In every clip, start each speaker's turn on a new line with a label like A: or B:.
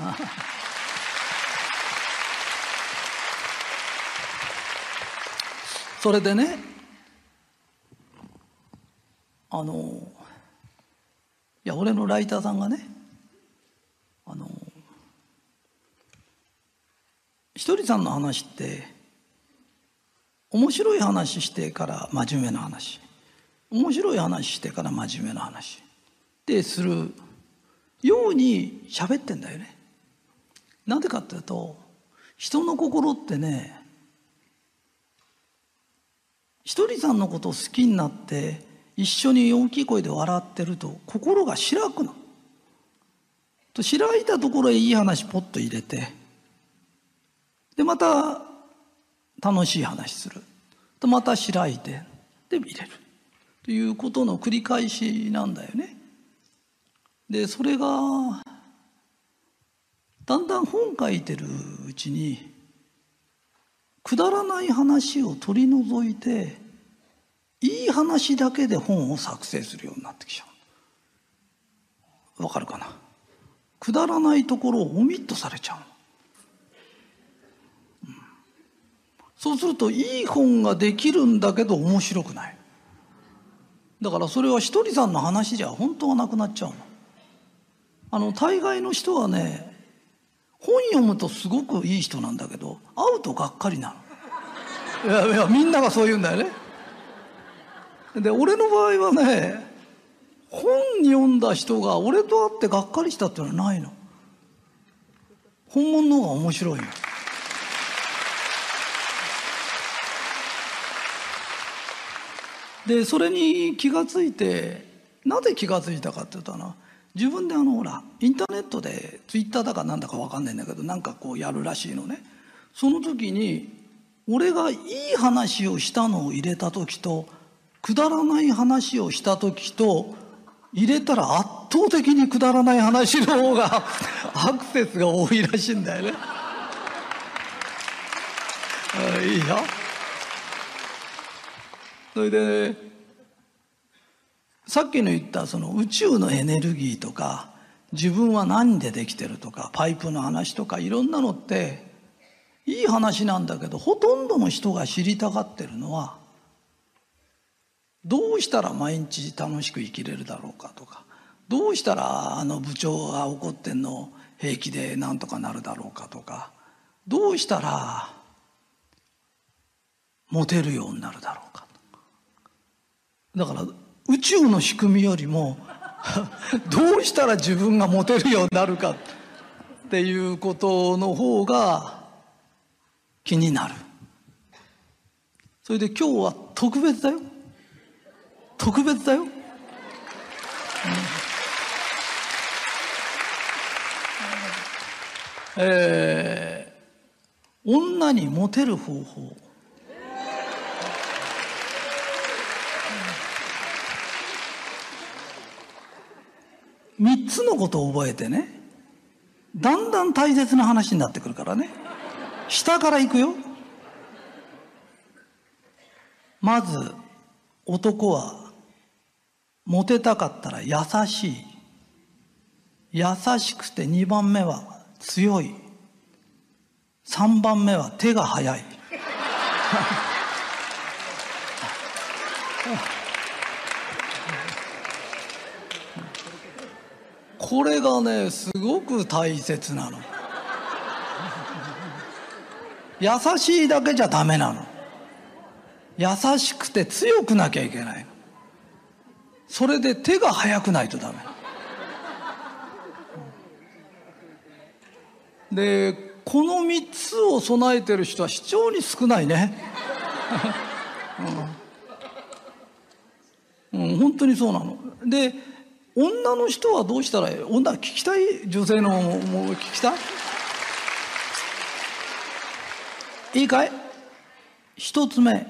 A: それでねあのいや俺のライターさんがねあのひとりさんの話って面白い話してから真面目な話面白い話してから真面目な話でするように喋ってんだよね。なんでかっていうと人の心ってねひとりさんのことを好きになって一緒に大きい声で笑ってると心が開くの。と開いたところへいい話ポッと入れてでまた楽しい話するとまた開いてで入れるということの繰り返しなんだよね。でそれがだんだん本書いてるうちにくだらない話を取り除いていい話だけで本を作成するようになってきちゃう。わかるかな？くだらないところをオミットされちゃう、うん、そうするといい本ができるんだけど面白くない。だからそれはひとりさんの話じゃ本当はなくなっちゃうの。あの大概の人はね本読むとすごくいい人なんだけど会うとがっかりなの。いやいやみんながそう言うんだよね。で俺の場合はね本読んだ人が俺と会ってがっかりしたっていうのはないの。本物の方が面白いの。でそれに気がついてなぜ気がついたかって言ったら自分であのほらインターネットでツイッターだかなんだか分かんないんだけどなんかこうやるらしいのねその時に俺がいい話をしたのを入れた時とくだらない話をした時と入れたら圧倒的にくだらない話の方が アクセスが多いらしいんだよね。いいよ。それでねさっきの言ったその宇宙のエネルギーとか自分は何でできてるとかパイプの話とかいろんなのっていい話なんだけどほとんどの人が知りたがってるのはどうしたら毎日楽しく生きれるだろうかとかどうしたらあの部長が怒ってんの平気でなんとかなるだろうかとかどうしたらモテるようになるだろうかだから宇宙の仕組みよりも どうしたら自分がモテるようになるかっていうことの方が気になる。それで今日は特別だよ。特別だよ、うん、えー、女にモテる方法。三つのことを覚えてねだんだん大切な話になってくるからね。下からいくよ。まず男はモテたかったら優しい。優しくて2番目は強い。3番目は手が速い。これがねすごく大切なの。優しいだけじゃダメなの。優しくて強くなきゃいけないの。それで手が速くないとダメ。でこの3つを備えてる人は非常に少ないね。うん、うん、本当にそうなの。で女の人はどうしたらいい？女聞きたい？女性のもう聞きたい？いいかい？一つ目。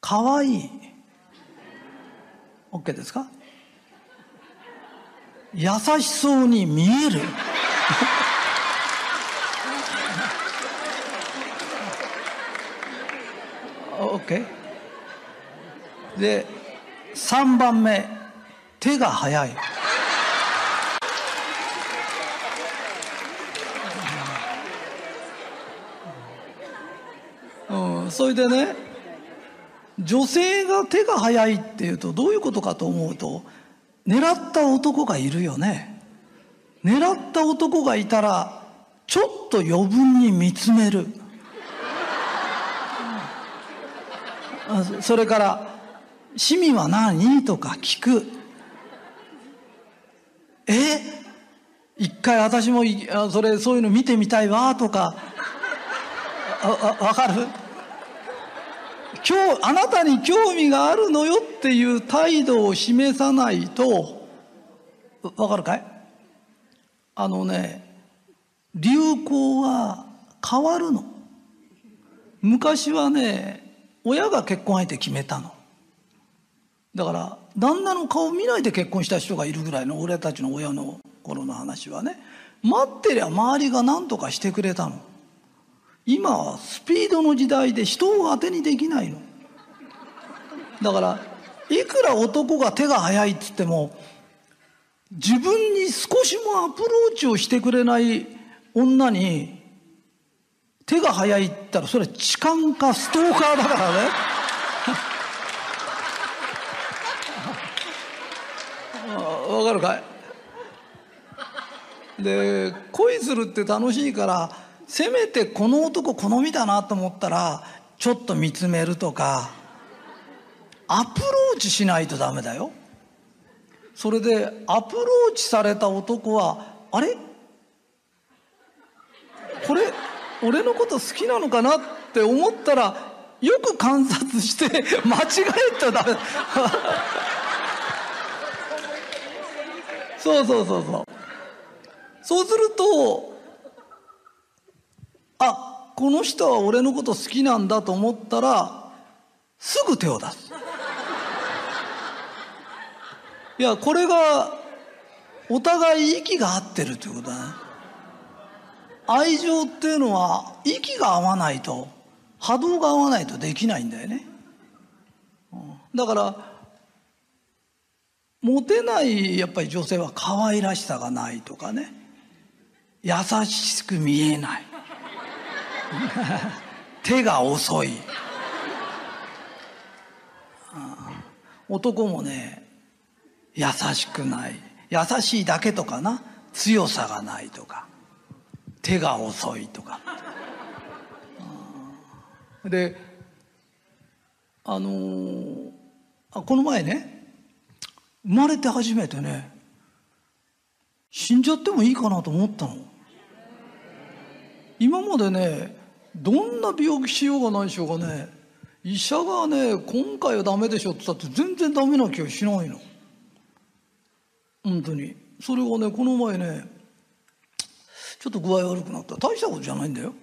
A: かわい。い OK ですか？優しそうに見える。オッケー。で3番目。手が早い。うん、それでね女性が手が早いっていうとどういうことかと思うと狙った男がいるよね。狙った男がいたらちょっと余分に見つめる。それから「趣味は何?」とか聞く。え一回私もそれそういうの見てみたいわとか。わかる？今日あなたに興味があるのよっていう態度を示さないとわかるかい？あのね流行は変わるの。昔はね親が結婚相手決めたの。だから旦那の顔見ないで結婚した人がいるぐらいの俺たちの親の頃の話はね。待ってりゃ周りが何とかしてくれたの。今はスピードの時代で人を当てにできないの。だからいくら男が手が早いっつっても自分に少しもアプローチをしてくれない女に手が早いったらそれは痴漢かストーカーだからね。わかるかい？で恋するって楽しいからせめてこの男好みだなと思ったらちょっと見つめるとかアプローチしないとダメだよ。それでアプローチされた男はあれ？これ俺のこと好きなのかなって思ったらよく観察して間違えちゃダメ。そうそうそうそう。そうするとあこの人は俺のこと好きなんだと思ったらすぐ手を出す。いやこれがお互い息が合ってるということだね。愛情っていうのは息が合わないと波動が合わないとできないんだよね。だからモテないやっぱり女性は可愛らしさがないとかね。優しく見えない。手が遅い。男もね優しくない。優しいだけとかな。強さがないとか。手が遅いとか。であのー、この前ね生まれて初めてね死んじゃってもいいかなと思ったの。今までねどんな病気しようがないしようがね医者がね今回はダメでしょって言ったって全然ダメな気がしないの。本当に。それがねこの前ねちょっと具合悪くなった。大したことじゃないんだよ。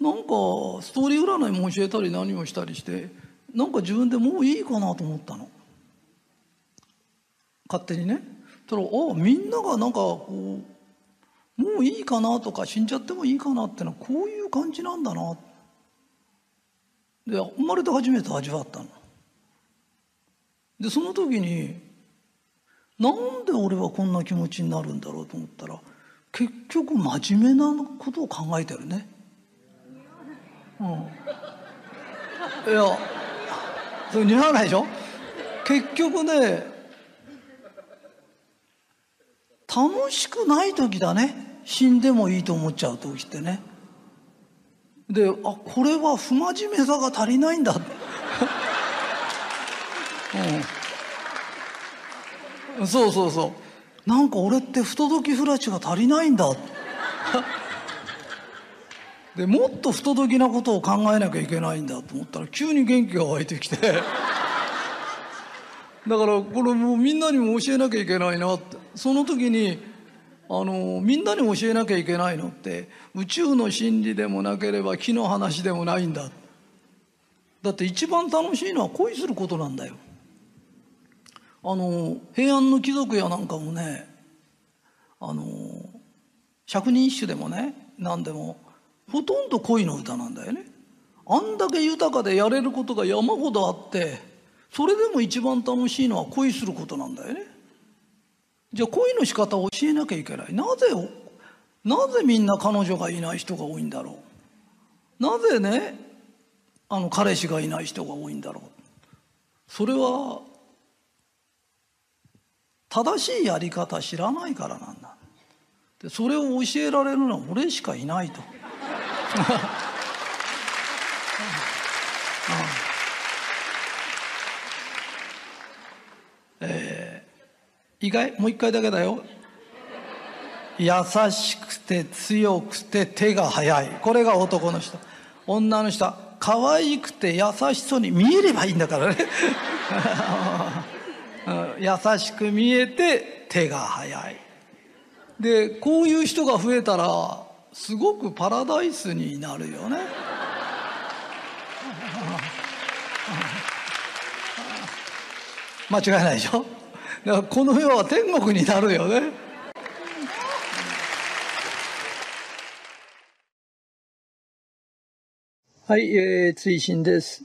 A: なんかストーリー占いも教えたり何をしたりしてなんか自分でもういいかなと思ったの。勝手にね。たらあみんながなんかこうもういいかなとか死んじゃってもいいかなってのはこういう感じなんだな。で生まれて初めて味わったの。でその時になんで俺はこんな気持ちになるんだろうと思ったら結局真面目なことを考えてるね。うん、いやそれ似合わないでしょ？結局ね楽しくない時だね。死んでもいいと思っちゃう時ってね。であこれは不真面目さが足りないんだ、うん。そうそうそう。なんか俺って不届きフラチが足りないんだ。でもっと不届きなことを考えなきゃいけないんだと思ったら急に元気が湧いてきて。だからこれもうみんなにも教えなきゃいけないなって。その時にあのみんなに教えなきゃいけないのって宇宙の真理でもなければ木の話でもないんだ。だって一番楽しいのは恋することなんだよ。あの平安の貴族やなんかもねあの百人一首でもね何でもほとんど恋の歌なんだよね。あんだけ豊かでやれることが山ほどあってそれでも一番楽しいのは恋することなんだよね。じゃあ恋の仕方を教えなきゃいけない。なぜなぜみんな彼女がいない人が多いんだろう。なぜねあの彼氏がいない人が多いんだろう。それは正しいやり方知らないからなんだ。でそれを教えられるのは俺しかいないと。えー、意外？もう一回だけだよ。優しくて強くて手が早い。これが男の人。女の人は可愛くて優しそうに見えればいいんだからね。優しく見えて手が早い。でこういう人が増えたらすごくパラダイスになるよね。間違いないでしょ？だからこの世は天国になるよねはい、えー、追伸です。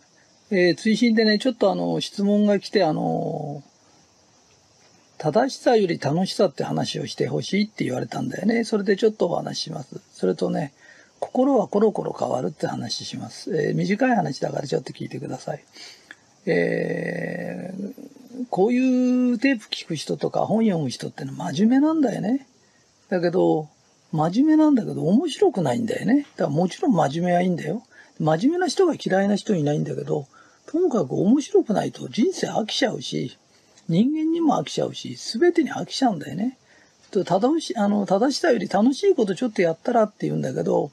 A: えー、追伸でね、ちょっとあの、質問が来て、あの、正しさより楽しさって話をしてほしいって言われたんだよね。それでちょっとお話しします。それとね、心はコロコロ変わるって話します。えー、短い話だからちょっと聞いてください。えー、こういうテープ聞く人とか本読む人ってのは真面目なんだよね。だけど、真面目なんだけど面白くないんだよね。だからもちろん真面目はいいんだよ。真面目な人が嫌いな人いないんだけど、ともかく面白くないと人生飽きちゃうし、人間にも飽きちゃうし、全てに飽きちゃうんだよね。正し、あの、正しさより楽しいことちょっとやったらって言うんだけど、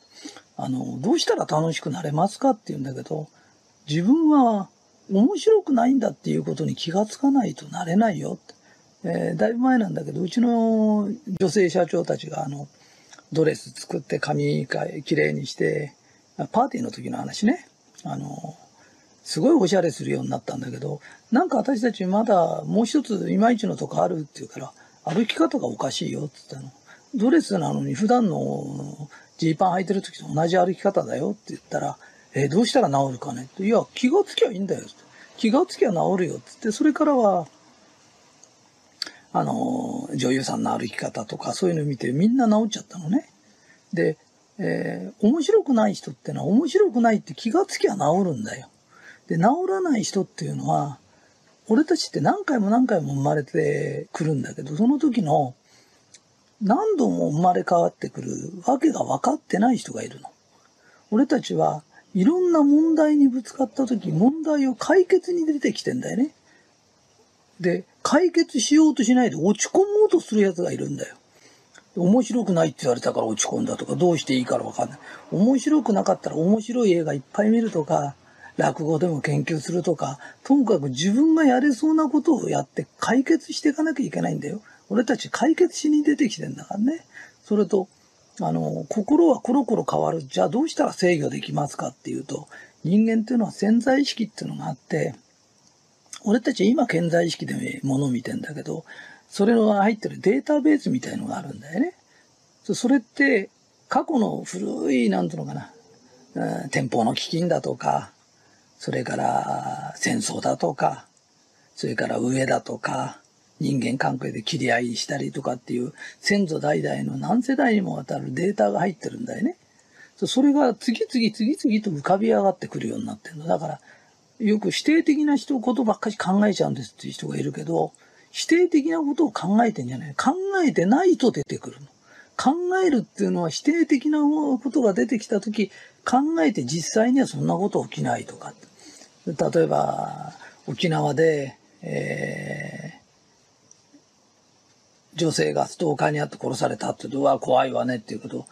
A: あの、どうしたら楽しくなれますかって言うんだけど、自分は面白くないんだっていうことに気がつかないとなれないよってえー、だいぶ前なんだけど、うちの女性社長たちがあの、ドレス作って髪きれいにして、パーティーの時の話ね。あの、すごいおしゃれするようになったんだけど、なんか私たちまだもう一ついまいちのとこあるって言うから、歩き方がおかしいよって言ったの。ドレスなのに普段のジーパン履いてる時と同じ歩き方だよって言ったら、えー、どうしたら治るかねって。いや、気がつきゃいいんだよ。気がつきゃ治るよってって、それからは、あの、女優さんの歩き方とかそういうの見てみんな治っちゃったのね。で、えー、面白くない人ってのは面白くないって気がつきゃ治るんだよ。で、治らない人っていうのは、俺たちって何回も何回も生まれてくるんだけど、その時の何度も生まれ変わってくるわけが分かってない人がいるの。俺たちはいろんな問題にぶつかった時、問題を解決に出てきてんだよね。で、解決しようとしないで落ち込もうとする奴がいるんだよ。面白くないって言われたから落ち込んだとか、どうしていいからわかんない。面白くなかったら面白い映画いっぱい見るとか、落語でも研究するとか、ともかく自分がやれそうなことをやって解決していかなきゃいけないんだよ。俺たち解決しに出てきてんだからね。それと、あの、心はコロコロ変わる。じゃあどうしたら制御できますかっていうと、人間っていうのは潜在意識っていうのがあって、俺たち今潜在意識で物を見てんだけど、それの入ってるデータベースみたいのがあるんだよね。それって過去の古い、なんていうのかな、うん、天保の飢饉だとか、それから戦争だとか、それから上だとか、人間関係で切り合いしたりとかっていう先祖代々の何世代にもわたるデータが入ってるんだよね。それが次々次々と浮かび上がってくるようになってるの。だから、よく否定的な人ことばっかり考えちゃうんですっていう人がいるけど、否定的なことを考えてんじゃない。考えてないと出てくるの。考えるっていうのは否定的なことが出てきたとき、考えて実際にはそんなこと起きないとか。例えば、沖縄で、えー、女性がストーカーにあって殺されたって言う、わ、怖いわねっていうこと。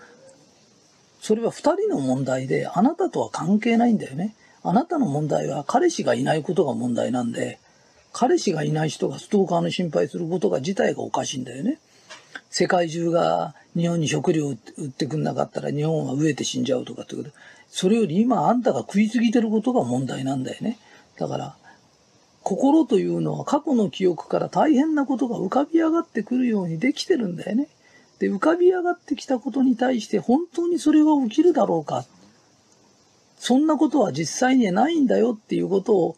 A: それは二人の問題で、あなたとは関係ないんだよね。あなたの問題は彼氏がいないことが問題なんで、彼氏がいない人がストーカーの心配することが自体がおかしいんだよね。世界中が日本に食料売ってくんなかったら日本は飢えて死んじゃうとかってこと。それより今あんたが食いすぎてることが問題なんだよね。だから、心というのは過去の記憶から大変なことが浮かび上がってくるようにできてるんだよね。で、浮かび上がってきたことに対して本当にそれが起きるだろうか。そんなことは実際にはないんだよっていうことを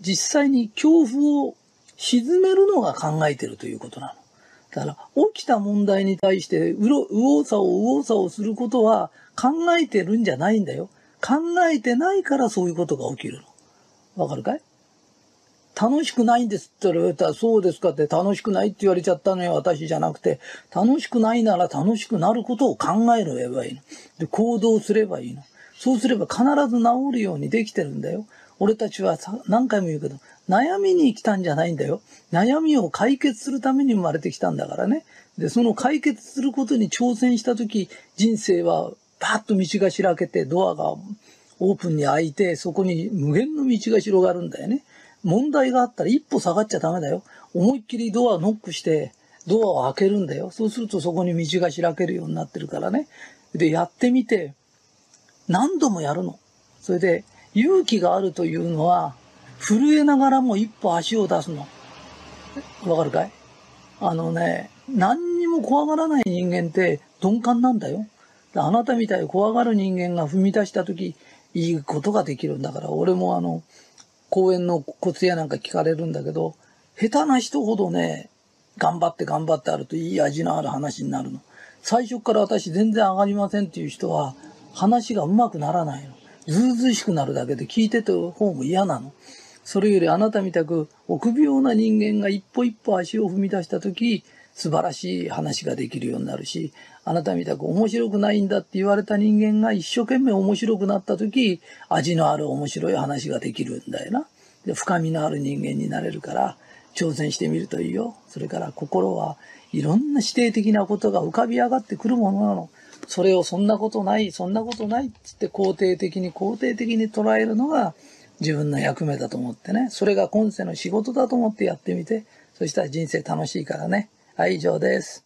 A: 実際に恐怖を沈めるのが考えてるということなの。だから、起きた問題に対して、うろ、右往左往、右往左往することは考えてるんじゃないんだよ。考えてないからそういうことが起きるの。わかるかい？楽しくないんですって言われたら、そうですかって楽しくないって言われちゃったのよ、私じゃなくて、楽しくないなら楽しくなることを考えればいいの。で、行動すればいいの。そうすれば必ず治るようにできてるんだよ。俺たちはさ何回も言うけど、悩みに来たんじゃないんだよ。悩みを解決するために生まれてきたんだからね。で、その解決することに挑戦したとき、人生はパッと道が開けて、ドアがオープンに開いて、そこに無限の道が広がるんだよね。問題があったら一歩下がっちゃダメだよ。思いっきりドアノックして、ドアを開けるんだよ。そうするとそこに道が開けるようになってるからね。で、やってみて、何度もやるの。それで、勇気があるというのは、震えながらも一歩足を出すの。わかるかい？あのね、何にも怖がらない人間って鈍感なんだよ。あなたみたいに怖がる人間が踏み出した時、いいことができるんだから、俺もあの、公園のコツやなんか聞かれるんだけど、下手な人ほどね、頑張って頑張ってあるといい味のある話になるの。最初から私全然上がりませんっていう人は、話がうまくならないの。ずうずうしくなるだけで聞いてて方も嫌なの。それよりあなたみたく臆病な人間が一歩一歩足を踏み出した時、素晴らしい話ができるようになるし、あなたみたく面白くないんだって言われた人間が一生懸命面白くなった時、味のある面白い話ができるんだよな。で深みのある人間になれるから、挑戦してみるといいよ。それから心はいろんな指定的なことが浮かび上がってくるものなの。それをそんなことない、そんなことないっつって肯定的に肯定的に捉えるのが自分の役目だと思ってね。それが今世の仕事だと思ってやってみて。そしたら人生楽しいからね。はい、以上です。